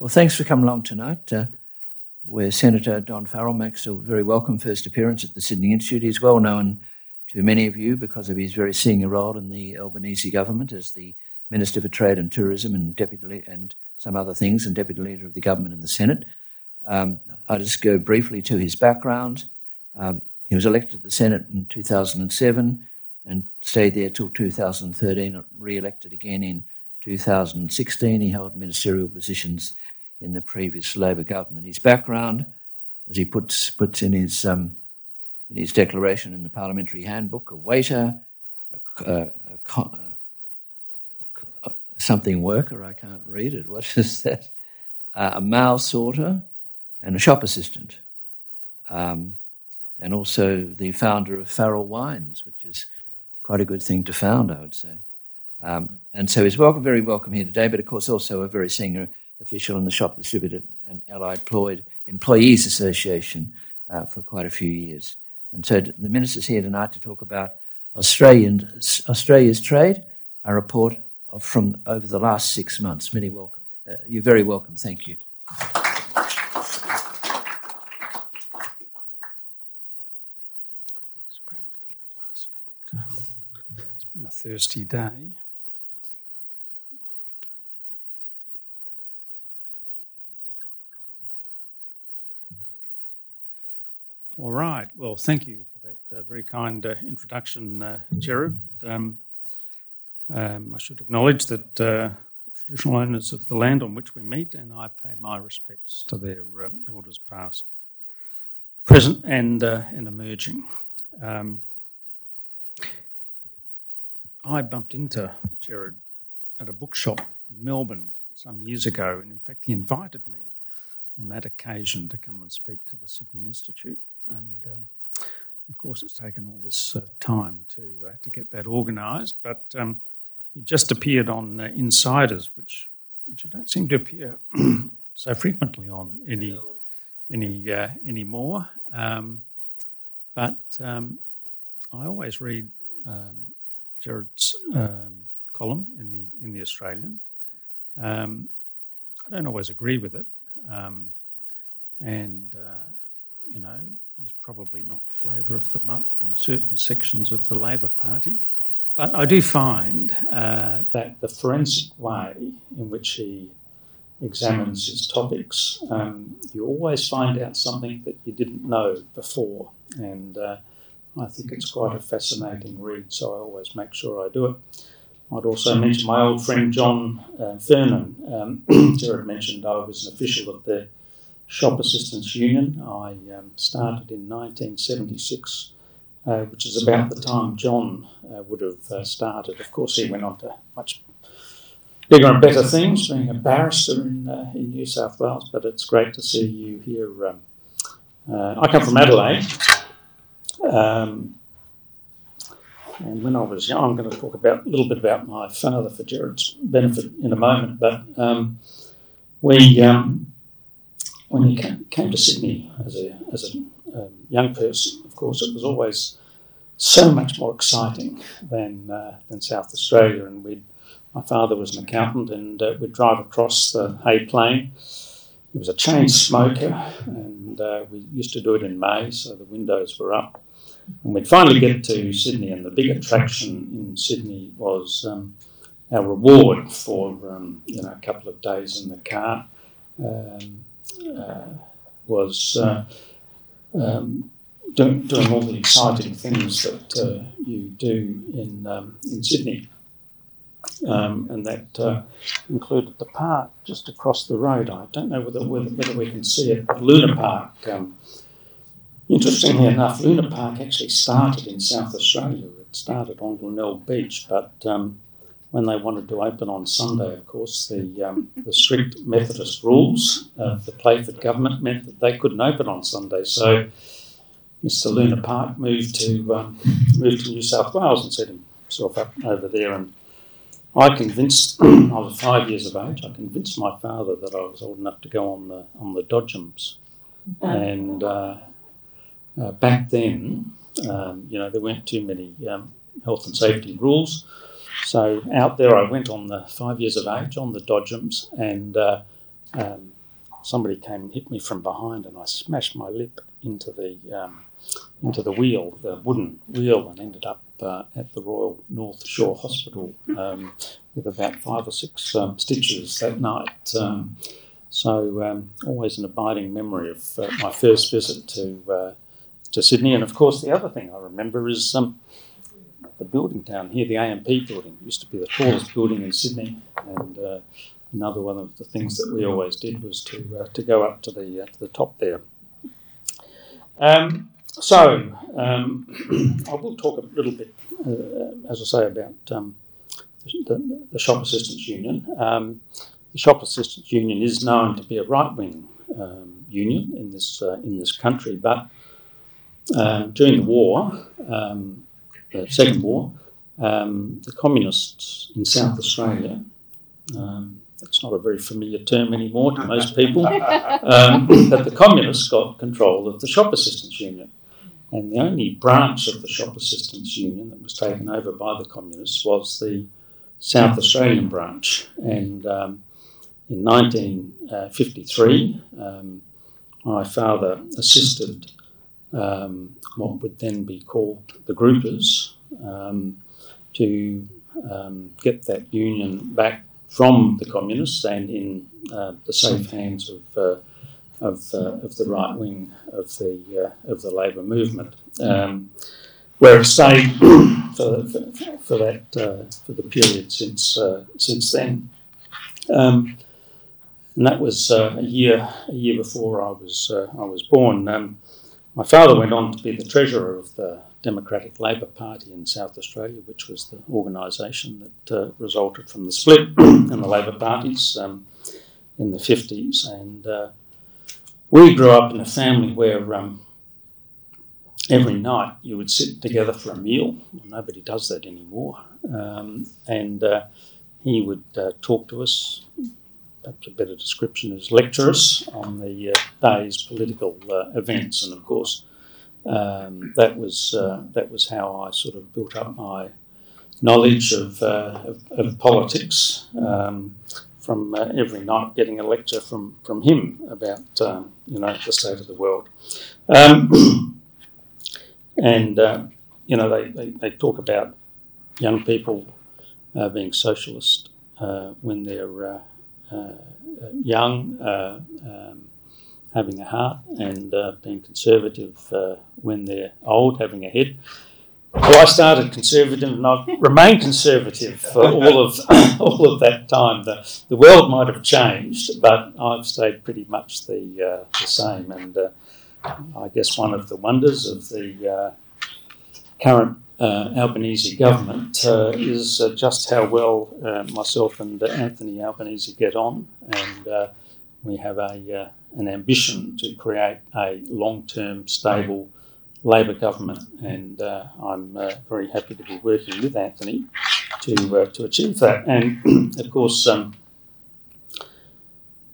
Well, thanks for coming along tonight. Uh, where Senator Don Farrell makes a very welcome first appearance at the Sydney Institute. He's well known to many of you because of his very senior role in the Albanese government as the Minister for Trade and Tourism and deputy and some other things, and deputy leader of the government in the Senate. Um, I'll just go briefly to his background. Um, he was elected to the Senate in 2007 and stayed there till 2013, re-elected again in 2016. He held ministerial positions in the previous Labor government. His background, as he puts puts in his um, in his declaration in the Parliamentary Handbook, a waiter, a, a, a, something worker. I can't read it. What is that? Uh, a mail sorter and a shop assistant, um, and also the founder of Farrell Wines, which is quite a good thing to found, I would say. Um, and so he's welcome, very welcome here today, but of course also a very senior official in the Shop Distributive and Allied Employed Employees Association uh, for quite a few years. And so the minister's here tonight to talk about Australian, Australia's trade, a report from over the last six months. Many welcome. Uh, you're very welcome. Thank you. Just grab a little glass of water. It's been a thirsty day. All right. Well, thank you for that uh, very kind uh, introduction, uh, Gerard. Um, um, I should acknowledge that uh, the traditional owners of the land on which we meet, and I pay my respects to their uh, elders past, present, and uh, and emerging. Um, I bumped into Gerard at a bookshop in Melbourne some years ago, and in fact, he invited me on that occasion to come and speak to the Sydney Institute. And um, of course, it's taken all this uh, time to uh, to get that organised. But um, he just appeared on uh, Insiders, which which you don't seem to appear so frequently on any any uh, anymore. Um, but um, I always read um, Gerard's um, column in the in the Australian. Um, I don't always agree with it, and uh, you know He's probably not flavour of the month in certain sections of the Labor Party. But I do find uh, that the forensic way in which he examines his topics, um, you always find out something that you didn't know before. And uh, I think it's quite a fascinating read, so I always make sure I do it. I'd also mention my old friend John uh, Fernan. Um, Gerard mentioned I was an official of the Shop Assistants Union. I um, started in 1976, uh, which is about the time John uh, would have uh, started. Of course, he went on to much bigger and better things, being a barrister in, uh, in New South Wales. But it's great to see you here. Um, uh, I come from Adelaide. Um, and when I was young, I'm going to talk about a little bit about my father for Gerard's benefit in a moment. But um, we um, when he came, came to Sydney as a, as a um, young person, of course, it was always so much more exciting than, uh, than South Australia. And we my father was an accountant, and uh, we'd drive across the Hay Plain. He was a chain smoker, and uh, we used to do it in May, so the windows were up. And we'd finally get to Sydney, and the big attraction in Sydney was um, our reward for um, you know a couple of days in the car. Um, was uh, um, doing, doing, all the exciting things that uh, you do in, um, in Sydney. Um, and that uh, included the park just across the road. I don't know whether, whether, whether we can see it, but Luna Park. Um, interestingly enough, Luna Park actually started in South Australia. It started on Glenelg Beach, but um, when they wanted to open on Sunday, of course, the, um, the strict Methodist rules of the Playford government meant that they couldn't open on Sunday. So Mr. Luna Park moved to um, moved to New South Wales and set himself up over there. And I convinced, I was five years of age. I convinced my father that I was old enough to go on the on the Dodgems. And uh, uh, back then, um, you know, there weren't too many um, health and safety rules. So out there, I went on the five years of age on the Dodgems, and uh, um, somebody came and hit me from behind, and I smashed my lip into the um, into the wheel, the wooden wheel, and ended up uh, at the Royal North Shore Hospital um, with about five or six um, stitches that night. Um, so um, always an abiding memory of uh, my first visit to uh, to Sydney, and of course the other thing I remember is um, the building down here, the AMP building, used to be the tallest building in Sydney, and uh, another one of the things that we always did was to uh, to go up to the uh, to the top there. Um, so um, I will talk a little bit, uh, as I say, about um, the, the, Shop Assistants Union. Um, the Shop Assistants Union is known to be a right wing um, union in this uh, in this country, but um, during the war, the Second War, the communists in South Australia um, it's not a very familiar term anymore to most people, um, but the communists got control of the Shop Assistants Union. And the only branch of the Shop Assistants Union that was taken over by the communists was the South Australian branch. And um, in 1953, um, my father assisted um, what would then be called the groupers um, to um, get that union back from the communists and in uh, the safe hands of uh, of, uh, of the right wing of the uh, of the Labor movement, um, where it stayed for, for, for that uh, for the period since uh, since then. Um, and that was a year a year before I was I was born. Um, my father went on to be the treasurer of the Democratic Labor Party in South Australia, which was the organisation that uh, resulted from the split in the Labor parties um, in the 50s. And uh, we grew up in a family where um, every night you would sit together for a meal. Nobody does that anymore. Um, and uh, he would uh, talk to us, perhaps a better description as lecture us on the uh, day's political uh, events. And of course, um, that was uh, that was how I sort of built up my knowledge of, uh, of, of, politics um, from uh, every night getting a lecture from, from him about um, you know the state of the world. Um, and uh, you know they, they, they, talk about young people uh, being socialist uh, when they're young. Um, having a heart and uh, being conservative uh, when they're old, having a head. Well, I started conservative and I've remained conservative for all of all of that time. The, the world might have changed, but I've stayed pretty much the uh, the same. And uh, I guess one of the wonders of the uh, current uh, Albanese government uh, is uh, just how well uh, myself and Anthony Albanese get on, and we have a an ambition to create a long-term, stable Labor government, and uh, I'm uh, very happy to be working with Anthony to uh, to achieve that. And of course, um,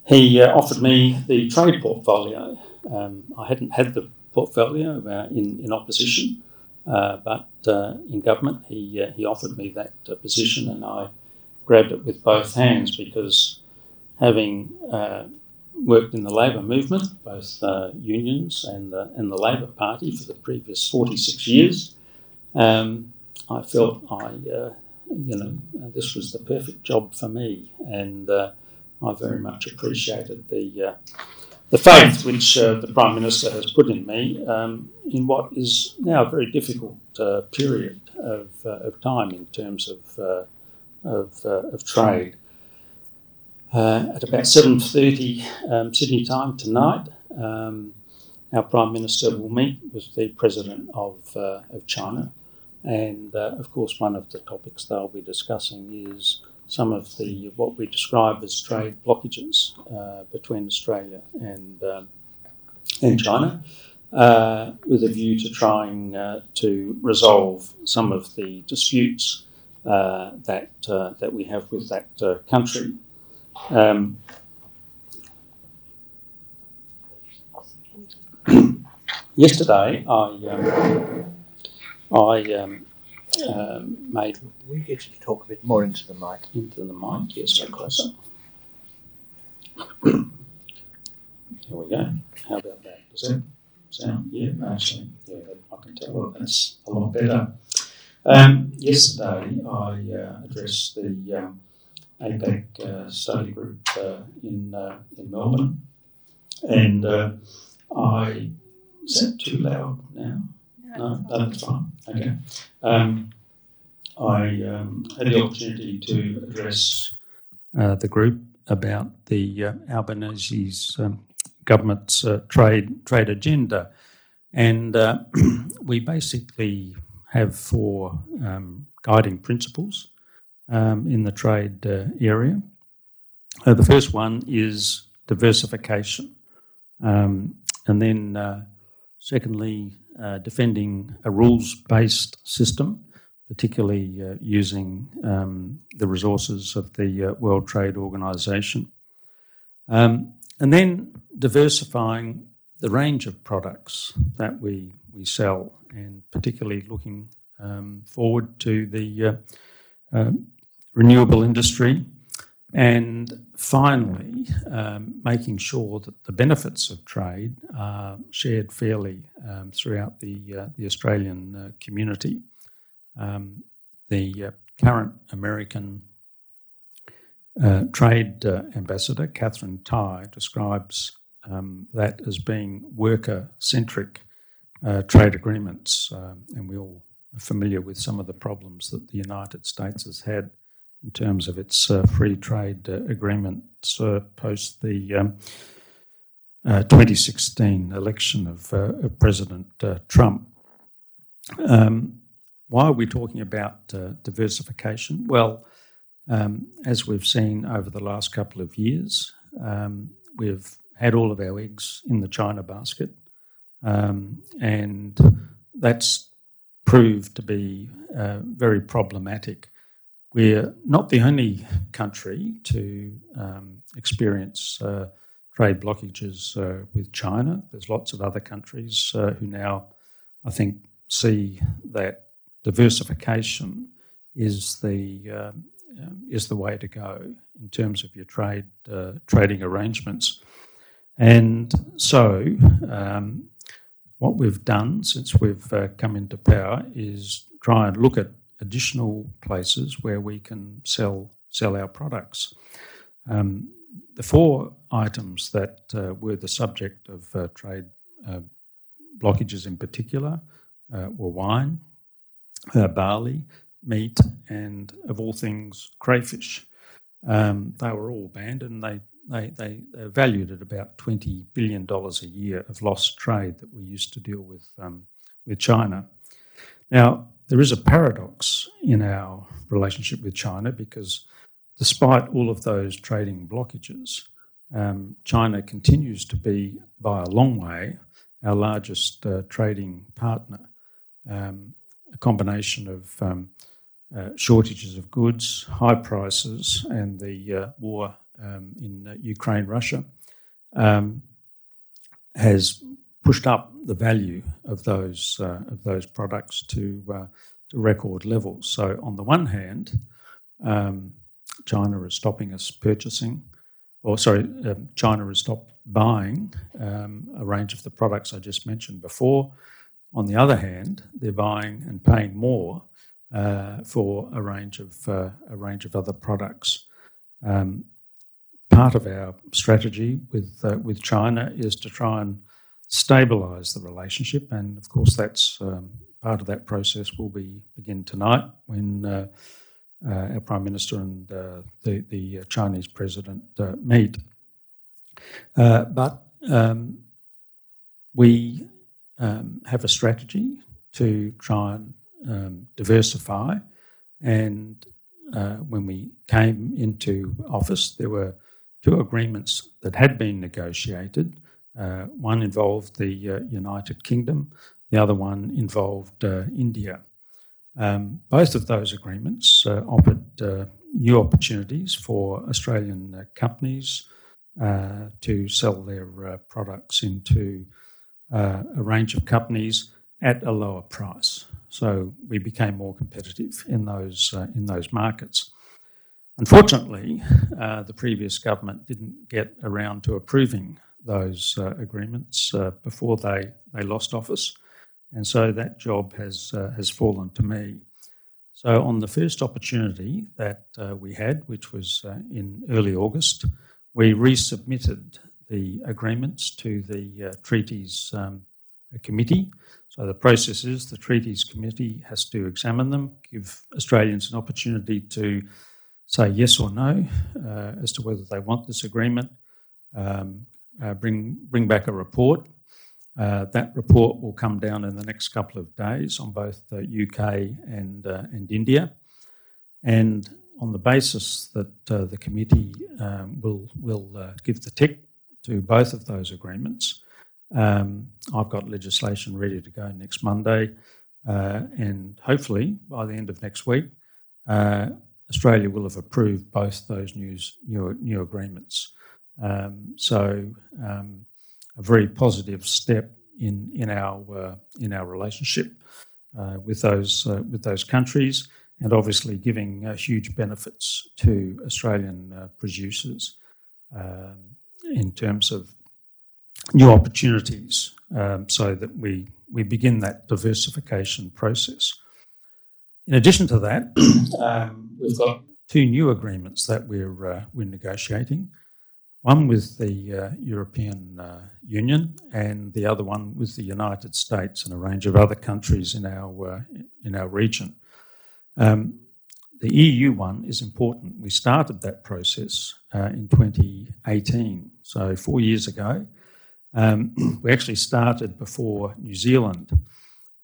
he uh, offered me the trade portfolio. Um, I hadn't had the portfolio uh, in in opposition, uh, but in government, he he offered me that position, and I grabbed it with both hands because having worked in the labour movement, both uh, unions and the, and the Labor Party for the previous 46 years. Um, I felt I, uh, you know, this was the perfect job for me, and uh, I very much appreciated the uh, the faith which uh, the Prime Minister has put in me um, in what is now a very difficult uh, period of, of time in terms of of, of trade uh, at about 7.30 um, Sydney time tonight, um, our Prime Minister will meet with the President of, uh, of China. And uh, of course, one of the topics they'll be discussing is some of the what we describe as trade blockages uh, between Australia and, um, and China. Uh, with a view to trying uh, to resolve some of the disputes that that we have with that country. Um, yesterday, I um, I um, made. We get you to talk a bit more into the mic. Into the mic, yes, closer. Here we go. How about that? Does that sound? Yeah, actually, yeah, I can tell that that's a lot better. Um, yesterday, I uh, addressed the um, APEC uh, study group uh, in uh, in Melbourne, and uh, I is that too loud now? No, that's fine. Okay. Um, I um, had the opportunity to address uh, the group about the uh, Albanese's um, government's uh, trade trade agenda, and uh, we basically have four um, guiding principles um, in the trade uh, area. Uh, the first one is diversification, um, and then secondly, defending a rules based system particularly uh, using um, the resources of the uh, World Trade Organization. Um, and then diversifying the range of products that we, we sell, and particularly looking um, forward to the uh, uh renewable industry. And finally, um, making sure that the benefits of trade are shared fairly um, throughout the, uh, the Australian uh, community. Um, the uh, current American uh, trade uh, ambassador, Katherine Tai, describes um, that as being worker centric uh, trade agreements. Um, and we're all familiar with some of the problems that the United States has had in terms of its uh, free trade uh, agreements post the um, 2016 election of, of President Trump. Um, why are we talking about uh, diversification? Well, um, as we've seen over the last couple of years, um, we've had all of our eggs in the China basket, um, and that's proved to be uh, very problematic. We're not the only country to um, experience uh, trade blockages uh, with China. There's lots of other countries uh, who now, I think, see that diversification is the uh, is the way to go in terms of your trade uh, trading arrangements. And so, um, what we've done since we've uh, come into power is try and look at additional places where we can sell sell our products. Um, the four items that uh, were the subject of uh, trade uh, blockages in particular were wine, uh, barley, meat, and of all things, crayfish. Um, they were all banned and they, they, they, are valued at about $20 billion a year of lost trade that we used to deal with, um, with China. Now, there is a paradox in our relationship with China because despite all of those trading blockages, um, China continues to be, by a long way, our largest uh, trading partner. Um, a combination of um, uh, shortages of goods, high prices, and the uh, war um, in uh, Ukraine, Russia, um, has pushed up the value of those uh, of those products to, uh, to record levels. So, on the one hand, um, China is stopping us purchasing, or sorry, um, China has stopped buying um, a range of the products I just mentioned before. On the other hand, they're buying and paying more uh, for a range of uh, a range of other products. Um, part of our strategy with uh, with China is to try and stabilise the relationship, and of course, that's um, part of that process will be begin tonight when. Uh, uh, our Prime Minister and uh, the, the Chinese President meet. but um, we um, have a strategy to try and um, diversify. And uh, when we came into office, there were two agreements that had been negotiated. Uh, one involved the uh, United Kingdom, the other one involved uh, India. Um, both of those agreements uh, offered uh, new opportunities for Australian companies to sell their products into uh, a range of companies at a lower price. So we became more competitive in those uh, in those markets. Unfortunately, uh, the previous government didn't get around to approving those uh, agreements uh, before they, they lost office, and so that job has, uh, has fallen to me. So, on the first opportunity that uh, we had, which was uh, in early August, we resubmitted the agreements to the Treaties um, Committee. So, the process is the Treaties Committee has to examine them, give Australians an opportunity to say yes or no uh, as to whether they want this agreement, um, uh, bring, bring back a report. Uh, that report will come down in the next couple of days on both the UK and, uh, and India. And on the basis that uh, the committee um, will, will give the tick to both of those agreements, um, I've got legislation ready to go next Monday. And hopefully by the end of next week, Australia will have approved both those new, new agreements. Um, so um, a very positive step in in our uh, in our relationship uh, with those uh, with those countries, and obviously giving uh, huge benefits to Australian uh, producers um, in terms of new opportunities, um, so that we we begin that diversification process. In addition to that, um, we've got two new agreements that we're uh, we're negotiating one with the uh, European uh, Union and the other one with the United States and a range of other countries in our, uh, in our region. Um, the EU one is important. We started that process uh, in 2018, so four years ago. Um, we actually started before New Zealand,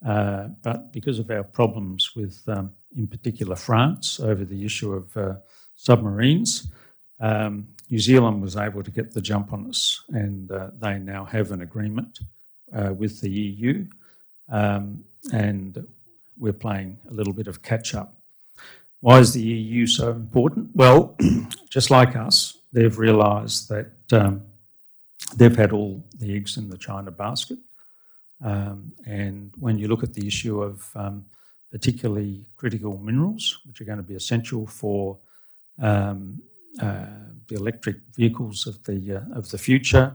uh, but because of our problems with, um, in particular, France over the issue of uh, submarines, um, New Zealand was able to get the jump on us, and uh, they now have an agreement uh, with the EU, um, and we're playing a little bit of catch up. Why is the EU so important? Well, just like us, they've realised that um, they've had all the eggs in the China basket. Um, and when you look at the issue of um, particularly critical minerals, which are going to be essential for um, uh, the electric vehicles of the uh, of the future.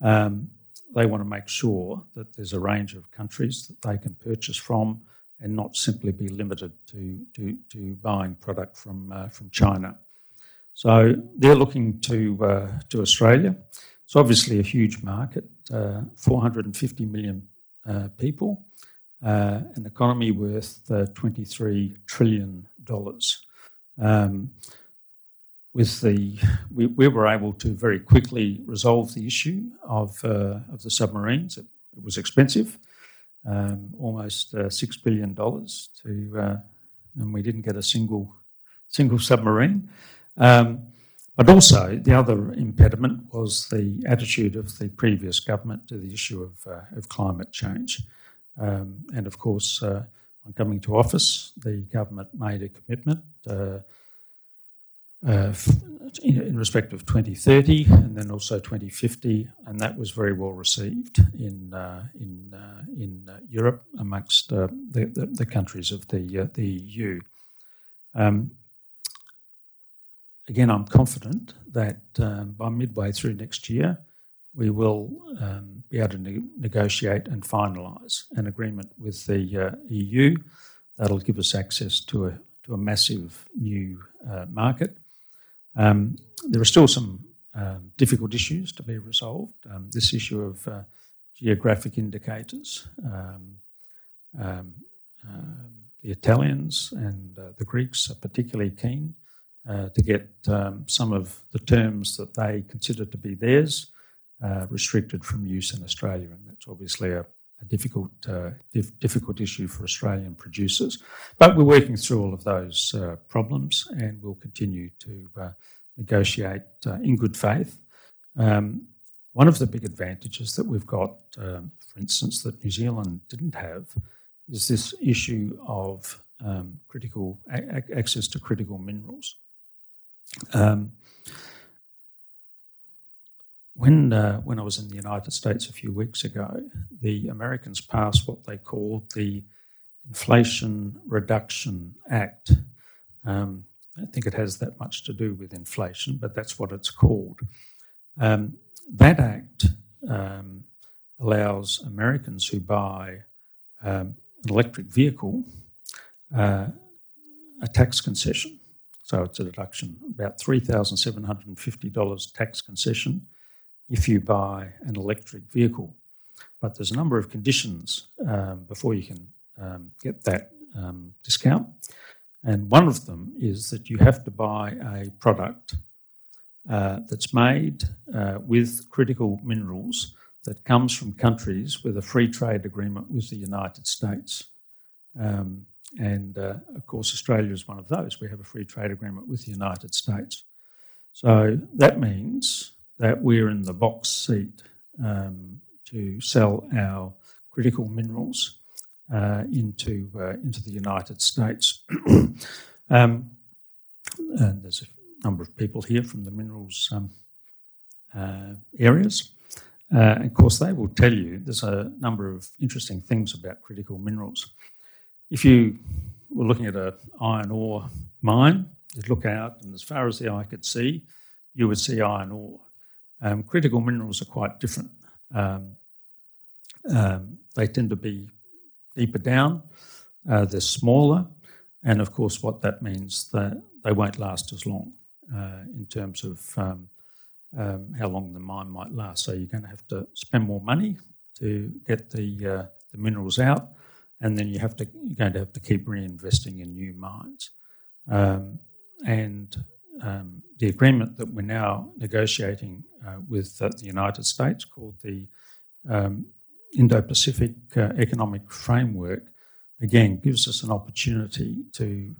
Um, they want to make sure that there's a range of countries that they can purchase from, and not simply be limited to to, to buying product from uh, from China. So they're looking to uh, to Australia. It's obviously a huge market, uh, 450 million uh, people, an economy worth 23 trillion dollars. Um, with the we, we were able to very quickly resolve the issue of uh, of the submarines. It, it was expensive, um, almost uh, six billion dollars to, uh, and we didn't get a single single submarine. Um, but also, the other impediment was the attitude of the previous government to the issue of, uh, of climate change. Um, and of course, uh, on coming to office, the government made a commitment uh, uh, in respect of 2030 and then also 2050, and that was very well received in uh, in uh, in uh, Europe amongst uh, the, the, the countries of the uh, the EU. Um, again, I'm confident that um, by midway through next year, we will um, be able to ne- negotiate and finalise an agreement with the EU that'll give us access to a to a massive new market um, there are still some um, difficult issues to be resolved. Um, this issue of uh, geographic indicators. Um, um, um, the Italians and uh, the Greeks are particularly keen uh, to get some of the terms that they consider to be theirs uh, restricted from use in Australia, and that's obviously a, a difficult uh, dif- difficult issue for Australian producers. But we're working through all of those uh, problems, and we'll continue to uh, negotiate uh, in good faith. Um, one of the big advantages that we've got, um, for instance, that New Zealand didn't have, is this issue of um, critical a- access to critical minerals. Um, when uh, when I was in the United States a few weeks ago, the Americans passed what they called the Inflation Reduction Act. Um, don't think it has that much to do with inflation, but that's what it's called. Um, that act um, allows Americans who buy um, an electric vehicle uh, a tax concession. So it's a deduction, about $3,750 tax concession if you buy an electric vehicle. But there's a number of conditions um, before you can um, get that um, discount. And one of them is that you have to buy a product uh, that's made uh, with critical minerals that comes from countries with a free trade agreement with the United States. Um, and uh, of course, Australia is one of those. We have a free trade agreement with the United States. So that means that we're in the box seat um, to sell our critical minerals uh, into, uh, into the United States. um, and there's a number of people here from the minerals um, uh, areas. Uh, of course, they will tell you there's a number of interesting things about critical minerals. If you were looking at an iron ore mine, you'd look out, and as far as the eye could see, you would see iron ore. Um, critical minerals are quite different. Um, um, they tend to be deeper down, uh, they're smaller, and of course, what that means that they won't last as long uh, in terms of um, um, how long the mine might last. So you're going to have to spend more money to get the uh, the minerals out, and then you have to you're going to have to keep reinvesting in new mines. Um, and um, the agreement that we're now negotiating uh, with uh, the United States, called the um, Indo-Pacific uh, Economic Framework, again gives us an opportunity to,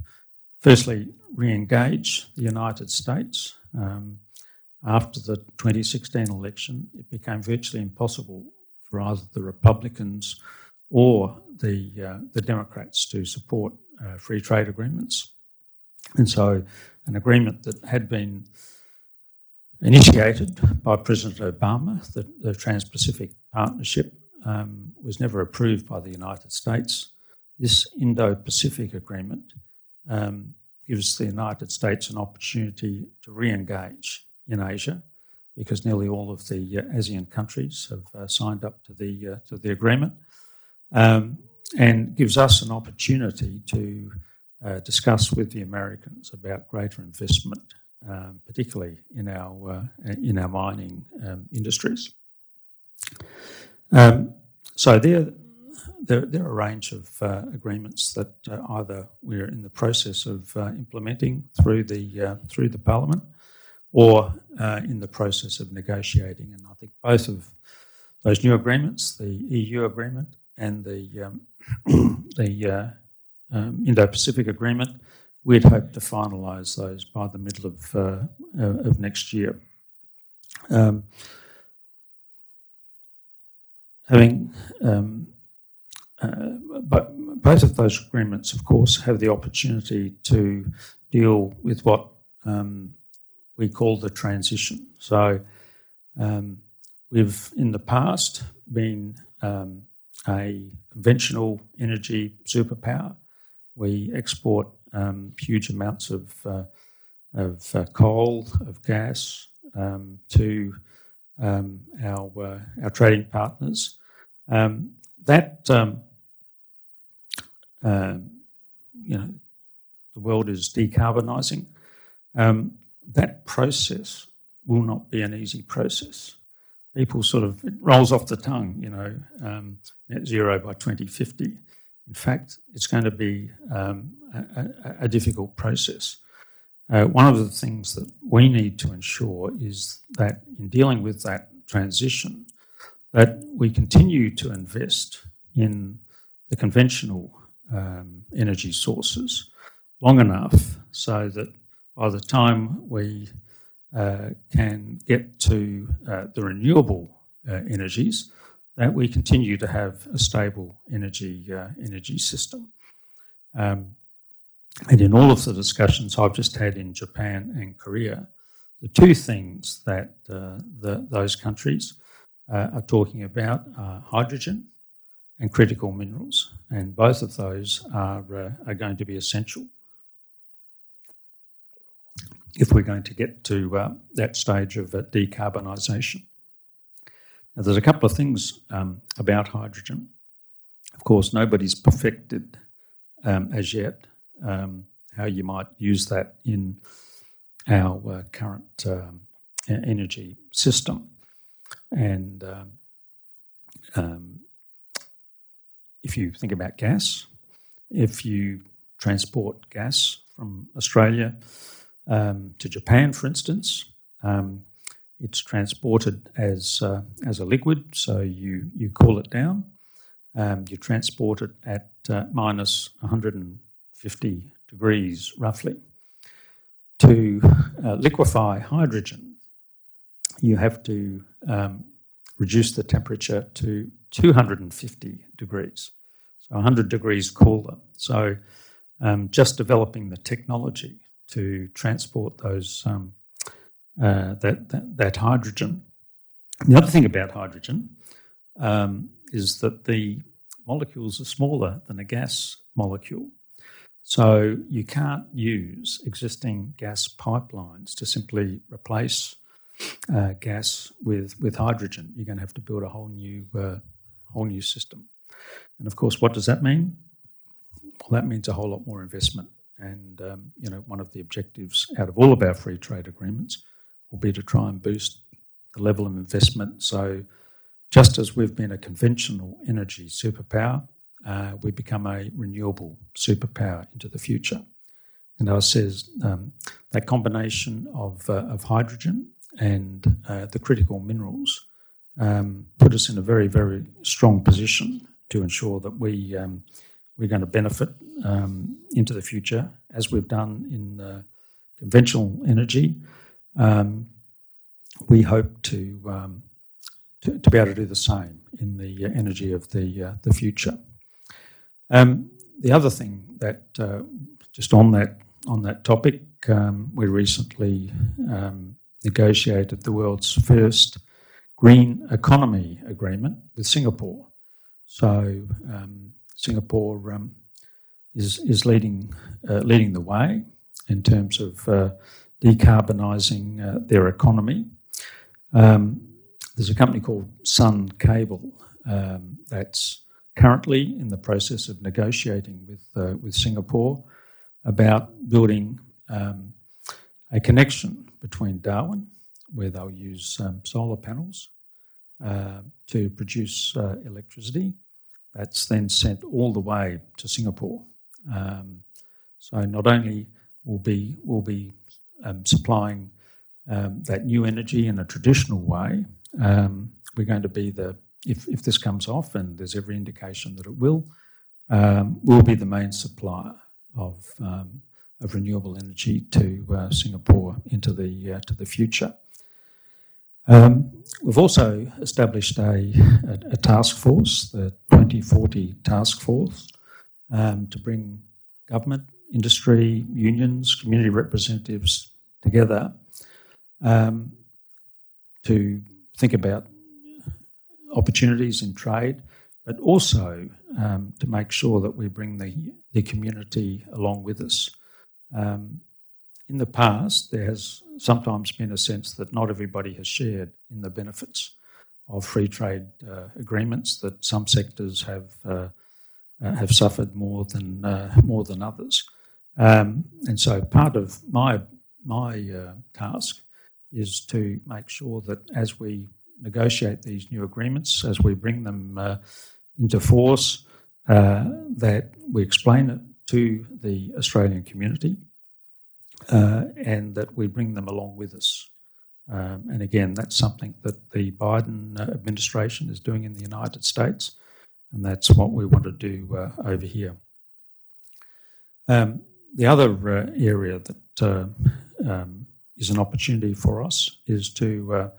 firstly, re-engage the United States. Um, after the 2016 election, it became virtually impossible for either the Republicans or the, uh, the Democrats to support uh, free trade agreements. And so, an agreement that had been initiated by President Obama, the, the Trans Pacific Partnership, um, was never approved by the United States. This Indo Pacific Agreement um, gives the United States an opportunity to re engage in Asia because nearly all of the uh, ASEAN countries have uh, signed up to the, uh, to the agreement um, and gives us an opportunity to uh, discuss with the Americans about greater investment, um, particularly in our, uh, in our mining um, industries. Um, so there, there, there, are a range of uh, agreements that uh, either we're in the process of uh, implementing through the uh, through the Parliament, or in the process of negotiating. And I think both of those new agreements, the EU agreement and the um, the um, Indo-Pacific agreement, we'd hope to finalise those by the middle of of next year. Um, having um, uh, but both of those agreements, of course, have the opportunity to deal with what um, we call the transition. So um, we've in the past been um, a conventional energy superpower. We export um, huge amounts of uh, of uh, coal, of gas um, to um, our uh, our trading partners. Um, that um, uh, you know, the world is decarbonising. Um, that process will not be an easy process. People sort of it rolls off the tongue, you know, net zero by 2050. In fact, it's going to be um, a, a, difficult process. Uh, one of the things that we need to ensure is that in dealing with that transition, that we continue to invest in the conventional um, energy sources long enough so that by the time we uh, can get to uh, the renewable uh, energies, that we continue to have a stable energy uh, energy system. Um, and in all of the discussions I've just had in Japan and Korea, the two things that uh, the, those countries uh, are talking about are hydrogen and critical minerals, and both of those are, uh, are going to be essential. if we're going to get to uh, that stage of uh, decarbonisation. Now, there's a couple of things um, about hydrogen. Of course, nobody's perfected um, as yet um, how you might use that in our uh, current um, energy system. And um, um, if you think about gas, if you transport gas from Australia to Japan, for instance, it's transported as uh, as a liquid, so you you cool it down. Um, you transport it at uh, minus 150 degrees roughly. To uh, liquefy hydrogen, you have to um, reduce the temperature to 250 degrees, so 100 degrees cooler. So, um, just developing the technology to transport those um, uh, that, that, that hydrogen. The other thing about hydrogen um, is that the molecules are smaller than a gas molecule. So you can't use existing gas pipelines to simply replace uh, gas with with hydrogen. You're going to have to build a whole new uh, whole new system. And of course, what does that mean? Well, that means a whole lot more investment. And um, you know, one of the objectives out of all of our free trade agreements will be to try and boost the level of investment. So, just as we've been a conventional energy superpower, uh, we become a renewable superpower into the future. And I says um, that combination of, uh, of hydrogen and uh, the critical minerals um, put us in a very, very strong position to ensure that we um, we're going to benefit um, into the future, as we've done in conventional energy. Um, we hope to, um, to, to be able to do the same in the energy of the uh, the future. Um, the other thing that uh, just on that on that topic, um, we recently um, negotiated the world's first green economy agreement with Singapore. So um, Singapore is is leading uh, leading the way in terms of uh, decarbonising uh, their economy. Um, there's a company called Sun Cable um, that's currently in the process of negotiating with uh, with Singapore about building um, a connection between Darwin, where they'll use um, solar panels uh, to produce uh, electricity. That's then sent all the way to Singapore. Um, so not only will be will be um, supplying um, that new energy in a traditional way, um, we're going to be the if, if this comes off, and there's every indication that it will, um, we'll be the main supplier of, um, of renewable energy to uh, Singapore into the, uh, to the future. Um, we've also established a, a, a, task force, the 2040 task force, to bring government, industry, unions, community representatives together um, to think about opportunities in trade, but also um, to make sure that we bring the, the community along with us. Um, in the past, there has sometimes been a sense that not everybody has shared in the benefits of free trade uh, agreements, that some sectors have uh, uh, have suffered more than uh, more than others. Um, and so, part of my my uh, task is to make sure that as we negotiate these new agreements, as we bring them uh, into force, uh, that we explain it to the Australian community uh, and that we bring them along with us. Um, and again, that's something that the Biden uh, administration is doing in the United States, and that's what we want to do uh, over here. Um, the other area that um, is an opportunity for us is to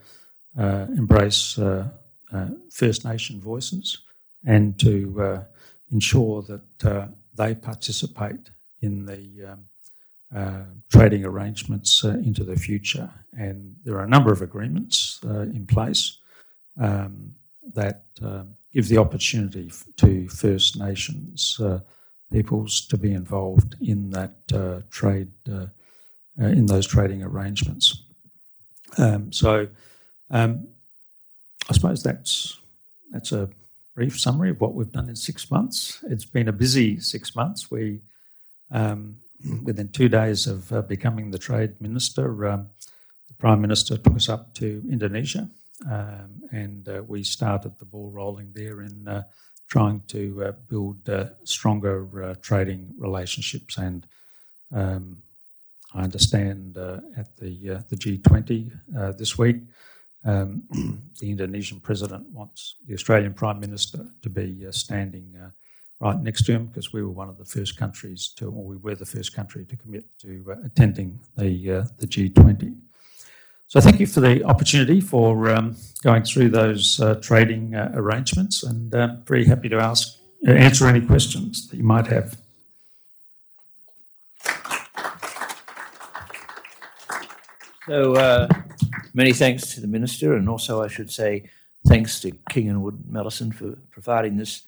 uh, embrace uh, uh, First Nation voices and to ensure that they participate in the um, uh, trading arrangements uh, into the future. And there are a number of agreements uh, in place um, that give the opportunity to First Nations peoples to be involved in that trade uh, in those trading arrangements. Um, so um, I suppose that's that's a brief summary of what we've done in six months. It's been a busy six months. We um, within two days of uh, becoming the trade minister, um, the prime minister took us up to Indonesia, um, and uh, we started the ball rolling there in uh, trying to uh, build uh, stronger uh, trading relationships. And um, I understand at the the G20 this week. Um, the Indonesian president wants the Australian Prime Minister to be uh, standing uh, right next to him because we were one of the first countries to, or we were the first country to commit to uh, attending the uh, the G20. So thank you for the opportunity for um, going through those uh, trading uh, arrangements, and very happy to ask answer any questions that you might have. So Many thanks to the Minister, and also I should say thanks to King and Wood Mallesons for providing this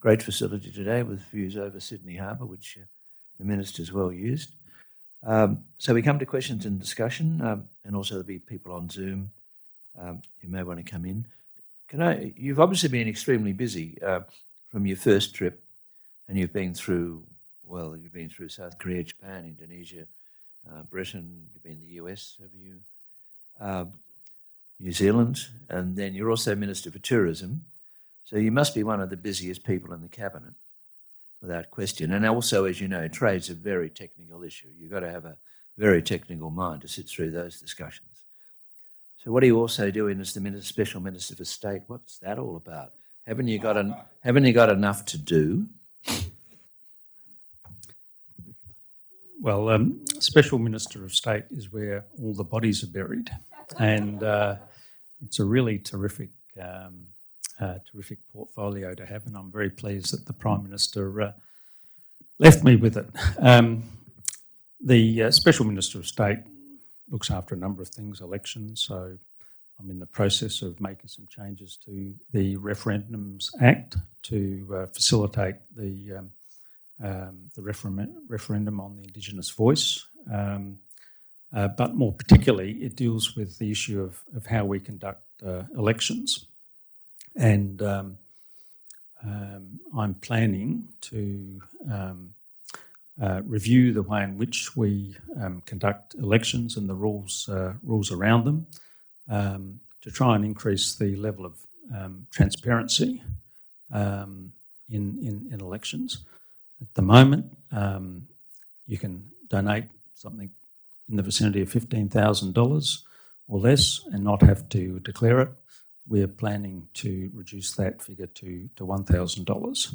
great facility today with views over Sydney Harbour, which uh, the Minister's well used. Um, so we come to questions and discussion, um, and also there'll be people on Zoom um, who may want to come in. Can I? You've obviously been extremely busy uh, from your first trip, and you've been through. Well, you've been through South Korea, Japan, Indonesia, uh, Britain. You've been in the US. Have you? uh, New Zealand, and then you're also Minister for Tourism. So you must be one of the busiest people in the cabinet, without question. And also, as you know, trade's a very technical issue. You've got to have a very technical mind to sit through those discussions. So, what are you also doing as the Minister, Special Minister for State? What's that all about? Haven't you got an, haven't you got enough to do? Well, um, Special Minister of State is where all the bodies are buried, and uh, it's a really terrific, um, uh, terrific portfolio to have, and I'm very pleased that the Prime Minister uh, left me with it. Um, the uh, Special Minister of State looks after a number of things, elections, so I'm in the process of making some changes to the Referendums Act to uh, facilitate the um, the referendum on the Indigenous voice. Um, uh, but more particularly, it deals with the issue of, of how we conduct uh, elections. And um, um I'm planning to um, uh, review the way in which we um, conduct elections and the rules, uh, rules around them to try and increase the level of transparency in, in, in elections. At the moment, um, you can donate something in the vicinity of $15,000 or less and not have to declare it. We're planning to reduce that figure to, to $1,000.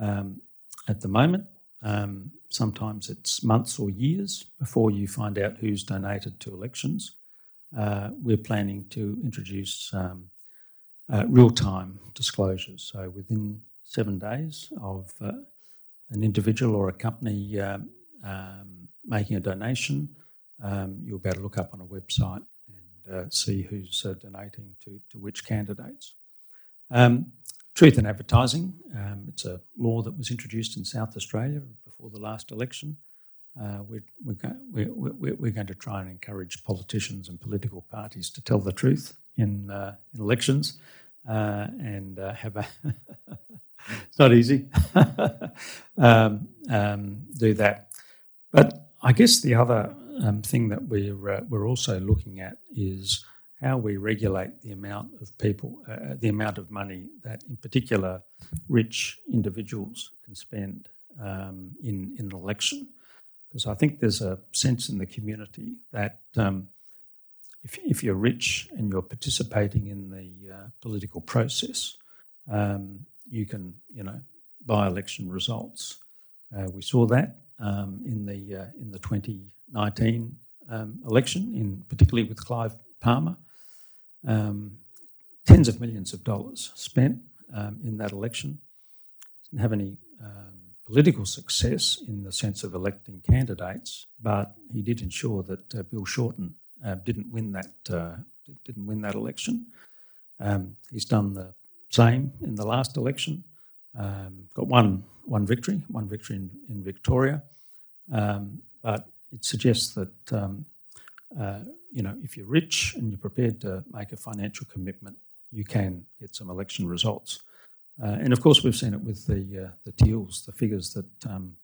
Um, at the moment, um, sometimes it's months or years before you find out who's donated to elections. Uh, we're planning to introduce um, uh, real time disclosures. So within seven days of uh, an individual or a company um, um, making a donation, um, you'll be able to look up on a website and uh, see who's uh, donating to, to which candidates. Um, truth in advertising, um, it's a law that was introduced in South Australia before the last election. Uh, we're, we're, we're, we're, going to try and encourage politicians and political parties to tell the truth in, uh, in elections uh, and uh, have a it's not easy. um, um, do that, but I guess the other um, thing that we're uh, we're also looking at is how we regulate the amount of people, uh, the amount of money that, in particular, rich individuals can spend um, in in an election. Because I think there's a sense in the community that um, if, if you're rich and you're participating in the uh, political process, um, you can, you know, buy election results. Uh, we saw that um, in the uh, in the 2019 um, election, in particularly with Clive Palmer. Um, tens of millions of dollars spent um, in that election. Didn't have any um, political success in the sense of electing candidates, but he did ensure that uh, Bill Shorten uh, didn't win that uh, didn't win that election. Um, he's done the same in the last election. Um, got one one victory, one victory in, in Victoria, um, but it suggests that um, uh, you know if you're rich and you're prepared to make a financial commitment, you can get some election results. Uh, and of course, we've seen it with the uh, the Teals, the figures that um,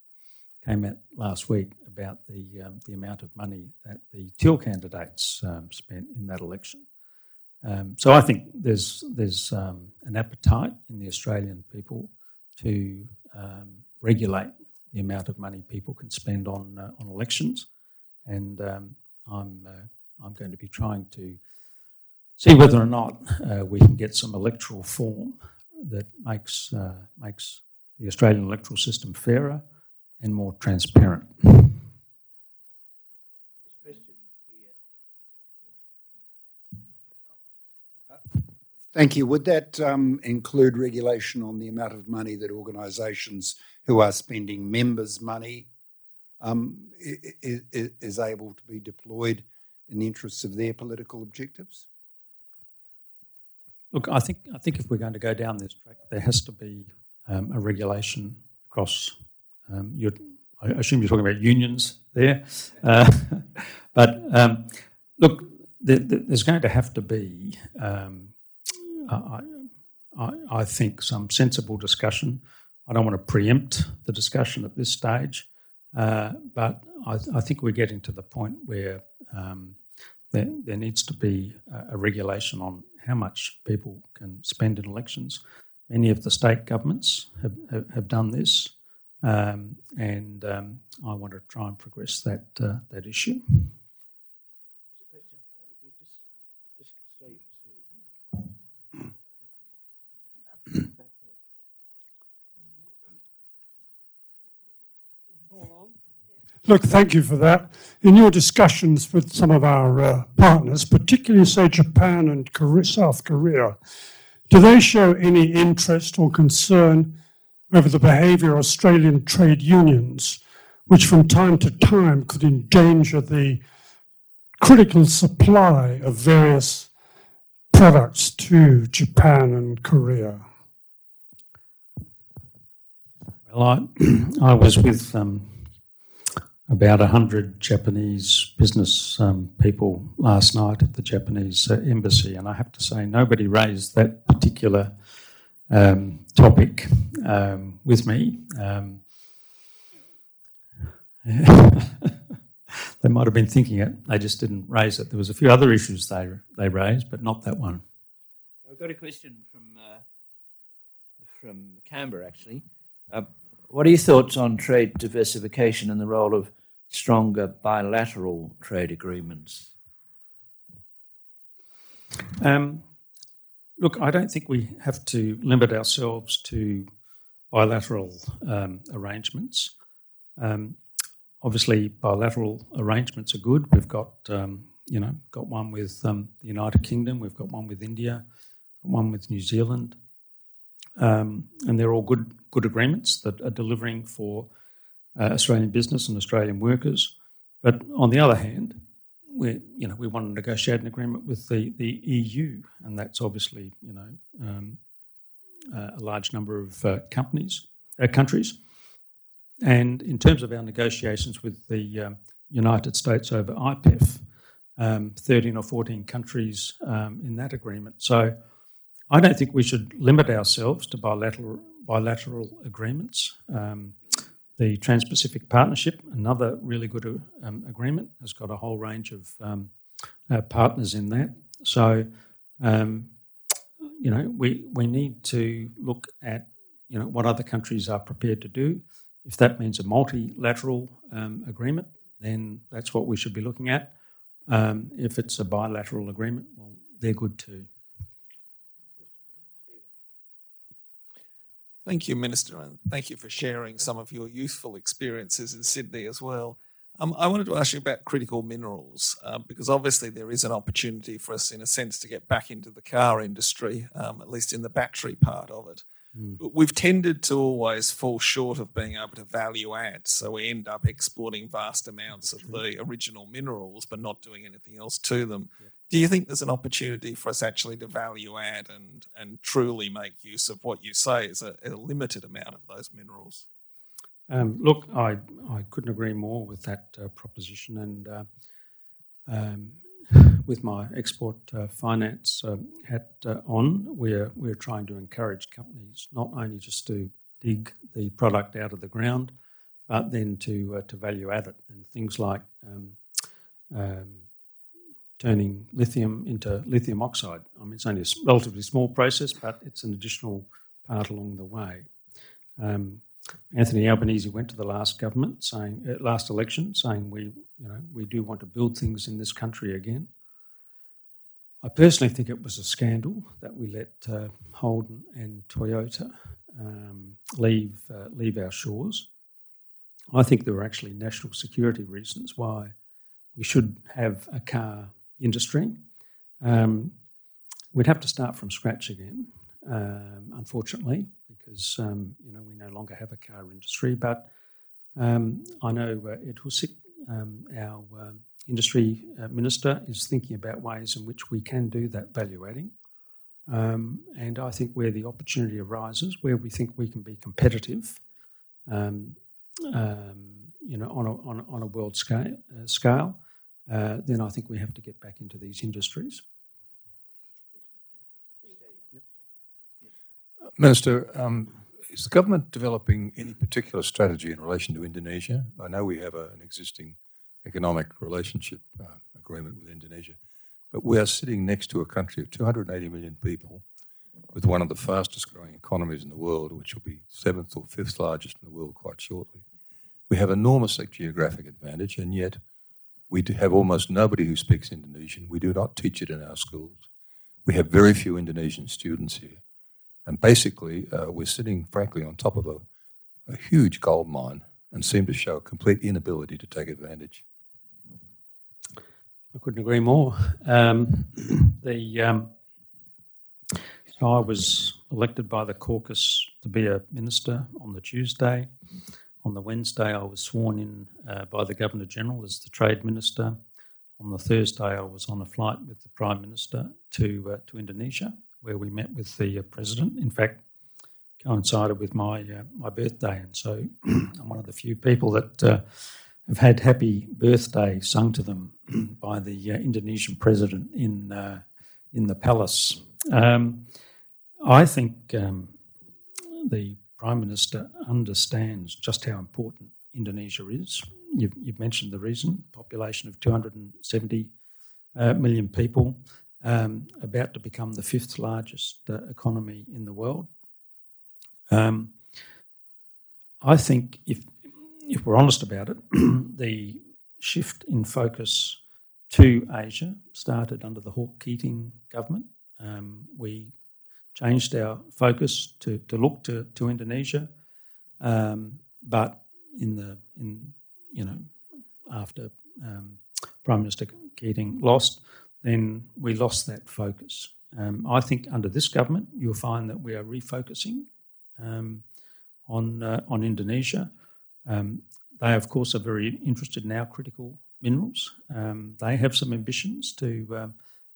came out last week about the um, the amount of money that the Teal candidates um, spent in that election. Um, so I think there's there's um, an appetite in the Australian people to um, regulate the amount of money people can spend on uh, on elections, and um, I'm uh, I'm going to be trying to see whether or not uh, we can get some electoral form that makes uh, makes the Australian electoral system fairer and more transparent. Thank you. Would that um, include regulation on the amount of money that organisations who are spending members' money um, is, is able to be deployed in the interests of their political objectives? Look, I think I think if we're going to go down this track, there has to be um, a regulation across. Um, I assume you're talking about unions there, uh, but um, look, there, there's going to have to be um, I, I, I think, some sensible discussion. I don't want to preempt the discussion at this stage, uh, but I, I, think we're getting to the point where um, there, there, needs to be a, a, regulation on how much people can spend in elections. Many of the state governments have, have, have done this, um, and um, I want to try and progress that uh, that issue. Look, thank you for that. In your discussions with some of our uh, partners, particularly, say, Japan and Korea, South Korea, do they show any interest or concern over the behaviour of Australian trade unions, which from time to time could endanger the critical supply of various products to Japan and Korea? Well, I, I was with um, about 100 Japanese business um, people last night at the Japanese uh, embassy, and I have to say, nobody raised that particular um, topic um, with me. Um, they might have been thinking it, they just didn't raise it. There was a few other issues they, they raised, but not that one. I've got a question from, uh, from Canberra, actually. Uh, what are your thoughts on trade diversification and the role of stronger bilateral trade agreements? Um, look, I don't think we have to limit ourselves to bilateral um, arrangements. Um, obviously, bilateral arrangements are good. We've got, um, you know, got one with um, the United Kingdom. We've got one with India. One with New Zealand. Um, and they're all good good agreements that are delivering for uh, Australian business and Australian workers. But on the other hand, we you know we want to negotiate an agreement with the the EU, and that's obviously you know um, uh, a large number of uh, companies uh, countries. And in terms of our negotiations with the um, United States over IPEF, um, 13 or 14 countries um, in that agreement. So I don't think we should limit ourselves to bilateral bilateral agreements. Um, the Trans-Pacific Partnership, another really good um, agreement, has got a whole range of um, uh, partners in that. So, um, you know, we we need to look at you know what other countries are prepared to do. If that means a multilateral um, agreement, then that's what we should be looking at. Um, if it's a bilateral agreement, well, they're good too. Thank you, Minister, and thank you for sharing some of your youthful experiences in Sydney as well. Um, I wanted to ask you about critical minerals uh, because obviously there is an opportunity for us, in a sense, to get back into the car industry, um, at least in the battery part of it. Mm. But we've tended to always fall short of being able to value add. So we end up exporting vast amounts of the original minerals, but not doing anything else to them. Yeah. Do you think there's an opportunity for us actually to value add and, and truly make use of what you say is a, a limited amount of those minerals? Um, look, I, I couldn't agree more with that uh, proposition. And uh, um, with my export uh, finance uh, hat uh, on, we're, we're trying to encourage companies not only just to dig the product out of the ground, but then to, uh, to value add it. And things like um, um, turning lithium into lithium oxide. I mean, it's only a relatively small process, but it's an additional part along the way. Um, Anthony Albanese went to the last government saying, uh, last election, saying we, you know, we do want to build things in this country again. I personally think it was a scandal that we let uh, Holden and Toyota um, leave uh, leave our shores. I think there were actually national security reasons why we should have a car industry. Um, we'd have to start from scratch again, um, unfortunately, because um, you know we no longer have a car industry. But um, I know uh, Ed Husic, um, our industry uh, minister, is thinking about ways in which we can do that value adding. And I think where the opportunity arises, where we think we can be competitive, you know, on a, on a, on a world scale, uh, scale uh, then I think we have to get back into these industries. Minister, um, is the government developing any particular strategy in relation to Indonesia? I know we have a, an existing economic relationship uh, agreement with Indonesia, but we are sitting next to a country of 280 million people with one of the fastest growing economies in the world, which will be seventh or fifth largest in the world quite shortly. We have enormous geographic advantage, and yet we have almost nobody who speaks Indonesian. We do not teach it in our schools. We have very few Indonesian students here. And basically, uh, we're sitting, frankly, on top of a, a huge gold mine and seem to show a complete inability to take advantage. I couldn't agree more. Um, the um, so I was elected by the caucus to be a minister on the Tuesday. On the Wednesday, I was sworn in uh, by the Governor General as the Trade Minister. On the Thursday, I was on a flight with the Prime Minister to uh, to Indonesia, where we met with the uh, President. In fact, coincided with my uh, my birthday, and so I'm one of the few people that uh, have had "Happy Birthday" sung to them by the uh, Indonesian President in in the palace. Um, I think um, the Prime Minister understands just how important Indonesia is. You've, you've mentioned the reason population of 270 uh, million people, um, about to become the fifth largest uh, economy in the world. Um, I think if, if we're honest about it, the shift in focus to Asia started under the Hawke Keating government. Um, we changed our focus to, to look to, to Indonesia. Um, but in the in you know after um, Prime Minister Keating lost, then we lost that focus. Um, I think under this government, you'll find that we are refocusing um, on uh, on Indonesia. Um, they, of course, are very interested in our critical minerals. Um, they have some ambitions to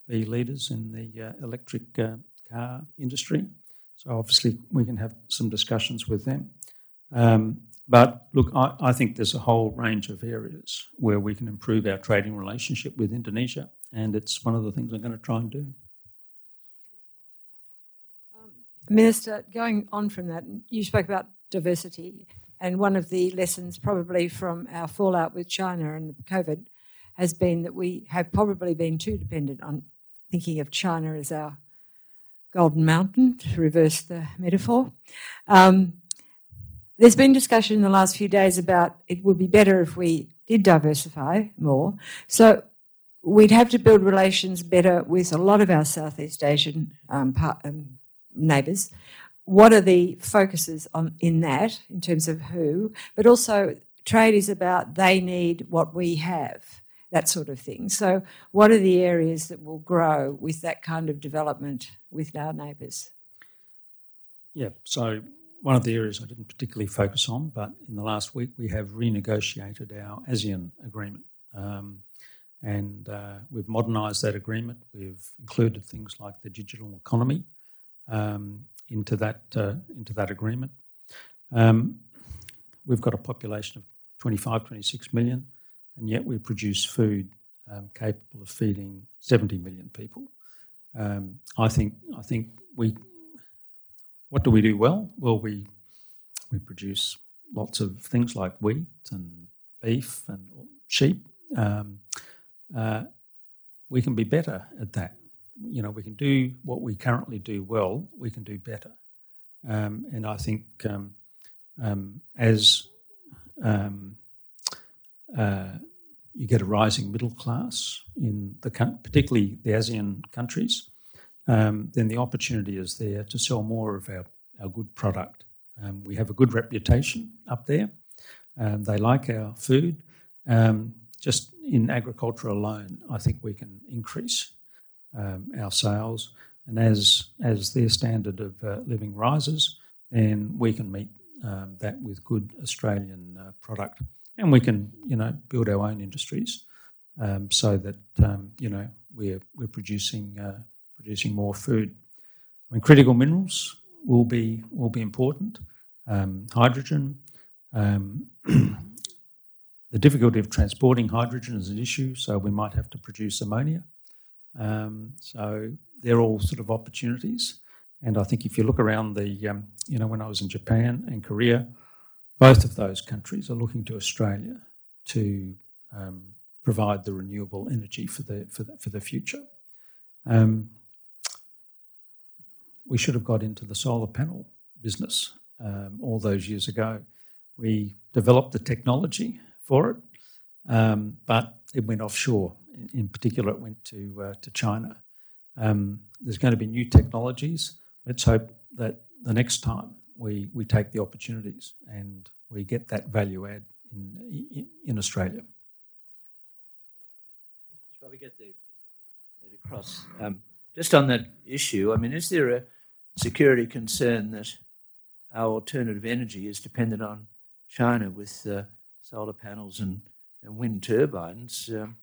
be leaders in the uh, electric uh, car industry. So obviously we can have some discussions with them. Um, but look, I, I, think there's a whole range of areas where we can improve our trading relationship with Indonesia, and it's one of the things I'm going to try and do. Um, Minister, going on from that, you spoke about diversity, and one of the lessons probably from our fallout with China and COVID has been that we have probably been too dependent on thinking of China as our Golden Mountain, to reverse the metaphor. Um, there's been discussion in the last few days about it would be better if we did diversify more. So we'd have to build relations better with a lot of our Southeast Asian um, um, neighbours. What are the focuses on in that in terms of who? But also, trade is about they need what we have that sort of thing. So, what are the areas that will grow with that kind of development with our neighbours? Yeah, so one of the areas I didn't particularly focus on, but in the last week we have renegotiated our ASEAN agreement. Um, and uh, we've modernised that agreement. We've included things like the digital economy um, into that uh, into that agreement. Um, we've got a population of 25, 26 million, and yet we produce food um, capable of feeding 70 million people. Um, I think I think we. What do we do well? Well, we we produce lots of things like wheat and beef and sheep. Um, uh, we can be better at that. You know, we can do what we currently do well. We can do better, um, and I think um, um, as uh, you get a rising middle class in the particularly the ASEAN countries, um, then the opportunity is there to sell more of our, our good product. Um, we have a good reputation up there. They like our food. Um, just in agriculture alone, I think we can increase um, our sales. And as as their standard of uh, living rises, then we can meet um, that with good Australian uh, product and we can you know build our own industries um, so that um, you know we're we're producing uh, producing more food. I mean, critical minerals will be will be important. Um, hydrogen. Um, the difficulty of transporting hydrogen is an issue, so we might have to produce ammonia. Um, so they're all sort of opportunities. And I think if you look around the, um, you know, when I was in Japan and Korea, both of those countries are looking to Australia to um, provide the renewable energy for the for the, for the future. Um, we should have got into the solar panel business um, all those years ago. We developed the technology for it, um, but it went offshore. In, in, particular, it went to uh, to China. Um, there's going to be new technologies. Let's hope that the next time we, we take the opportunities and we get that value add in, in, in Australia. Just we get the, across, um, just on that issue, I mean, is there a security concern that our alternative energy is dependent on China with uh, solar panels and, and wind turbines? Um,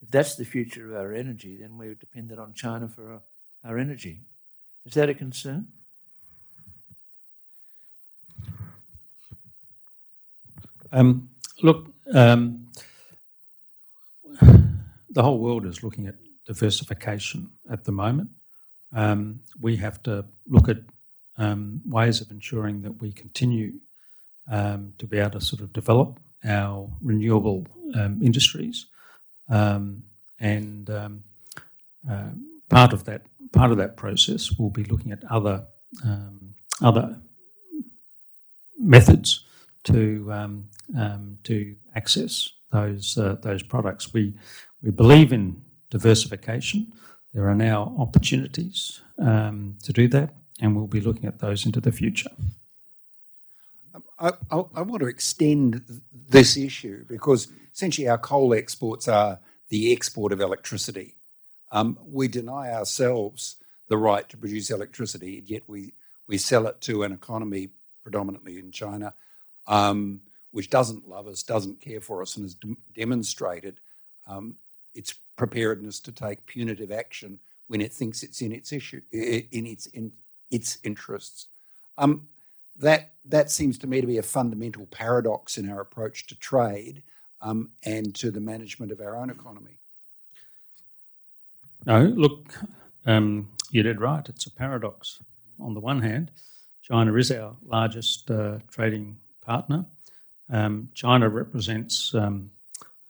if that's the future of our energy, then we're dependent on China for our, our energy. Is that a concern? Um, look, um, the whole world is looking at diversification at the moment. Um, we have to look at um, ways of ensuring that we continue um, to be able to sort of develop our renewable um, industries, and uh, part of that part of that process will be looking at other other methods to um, um, to access those uh, those products. We we believe in diversification. There are now opportunities um, to do that, and we'll be looking at those into the future. Um, I, I, I, want to extend this issue because essentially our coal exports are the export of electricity. Um, we deny ourselves the right to produce electricity, yet we, we sell it to an economy predominantly in China um, which doesn't love us, doesn't care for us, and has de- demonstrated um, its preparedness to take punitive action when it thinks it's in its issue, in its in its interests. Um, that that seems to me to be a fundamental paradox in our approach to trade um, and to the management of our own economy. No, look, um, you did right. It's a paradox. On the one hand, China is our largest uh, trading partner. Um, China represents um,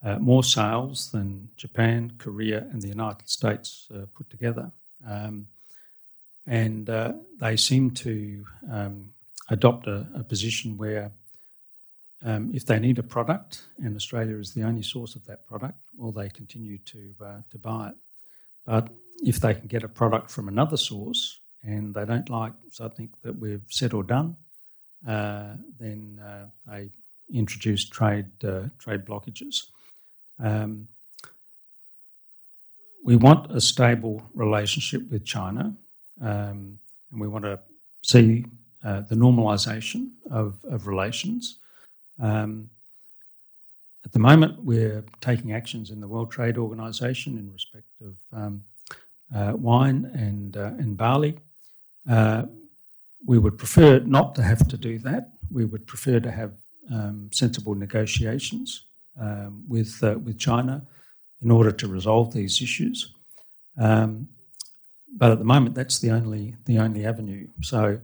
uh, more sales than Japan, Korea, and the United States uh, put together. Um, and uh, they seem to um, adopt a, a, position where um, if they need a product and Australia is the only source of that product, well, they continue to, uh, to buy it. But if they can get a product from another source and they don't like something that we've said or done, then uh, they introduced trade uh, trade blockages. Um, we want a stable relationship with China, um, and we want to see uh, the normalisation of, of relations. Um, at the moment, we're taking actions in the World Trade Organization in respect of um, uh, wine and, uh, and barley. We would prefer not to have to do that. We would prefer to have um, sensible negotiations um, with uh, with China in order to resolve these issues. Um, but at the moment, that's the only the only avenue. So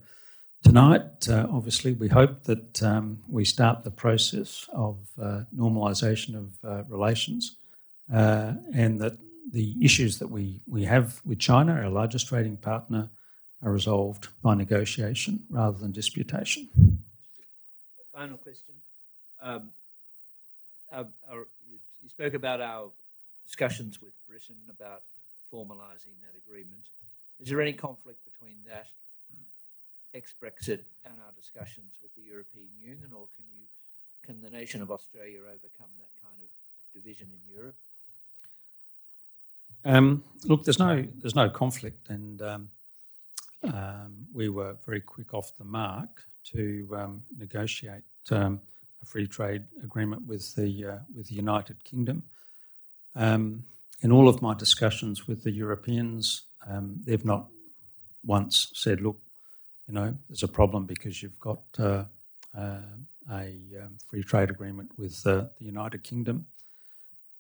tonight, uh, obviously, we hope that um, we start the process of uh, normalisation of uh, relations, uh, and that the issues that we we have with China, our largest trading partner, are resolved by negotiation rather than disputation. Final question. Um, our, our, you, spoke about our discussions with Britain about formalising that agreement. Is there any conflict between that ex-Brexit and our discussions with the European Union, or can you can the nation of Australia overcome that kind of division in Europe? Um, look, there's no there's no conflict, and um, um, we were very quick off the mark to um, negotiate um, a free trade agreement with the uh, with the United Kingdom. Um, in all of my discussions with the Europeans, um, they've not once said, "Look, you know, there's a problem because you've got uh, uh, a um, free trade agreement with uh, the United Kingdom."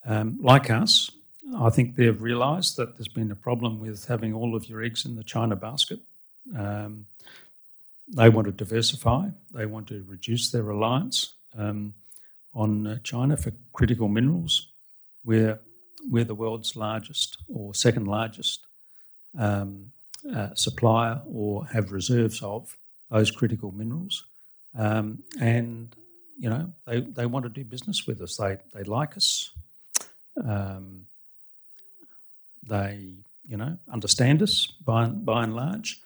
Like us, I think they've realised that there's been a problem with having all of your eggs in the China basket. Um, they want to diversify. They want to reduce their reliance um, on uh, China for critical minerals. We're, we're the world's largest or second largest um, uh, supplier or have reserves of those critical minerals. Um, and, you know, they, they want to do business with us. They, they like us. Um, they, you know, understand us by, by and large.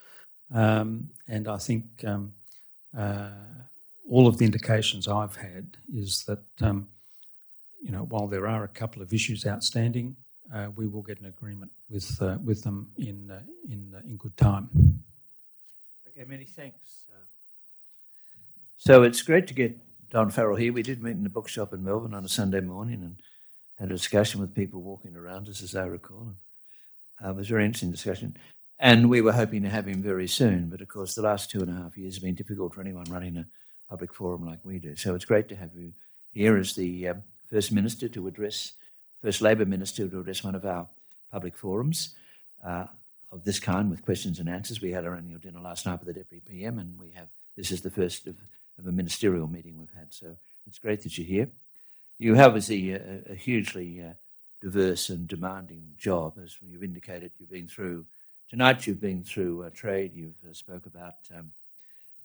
Um, and I think um, uh, all of the indications I've had is that, um, you know, while there are a couple of issues outstanding, uh, we will get an agreement with uh, with them in uh, in uh, in good time. Okay, many thanks. Uh, so it's great to get Don Farrell here. We did meet in the bookshop in Melbourne on a Sunday morning and had a discussion with people walking around us, as I recall. And, it was a very interesting discussion. And we were hoping to have him very soon, but of course, the last two and a half years have been difficult for anyone running a public forum like we do. So it's great to have you here as the um, first minister to address, first Labor minister to address one of our public forums uh, of this kind with questions and answers. We had our annual dinner last night with the deputy PM, and we have this is the first of, of a ministerial meeting we've had. So it's great that you're here. You have a, a hugely uh, diverse and demanding job, as you've indicated. You've been through Tonight you've been through uh, trade, you've uh, spoke about um,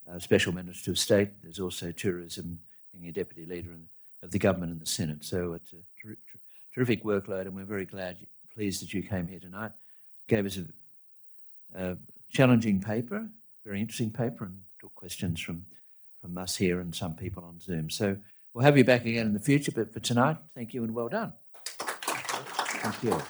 uh, Special Minister of State. There's also tourism, being a deputy leader in, of the government and the Senate. So it's a ter- ter- terrific workload, and we're very glad, you, pleased that you came here tonight. Gave us a, a challenging paper, very interesting paper, and took questions from from us here and some people on Zoom. So we'll have you back again in the future, but for tonight, thank you and well done. Thank you.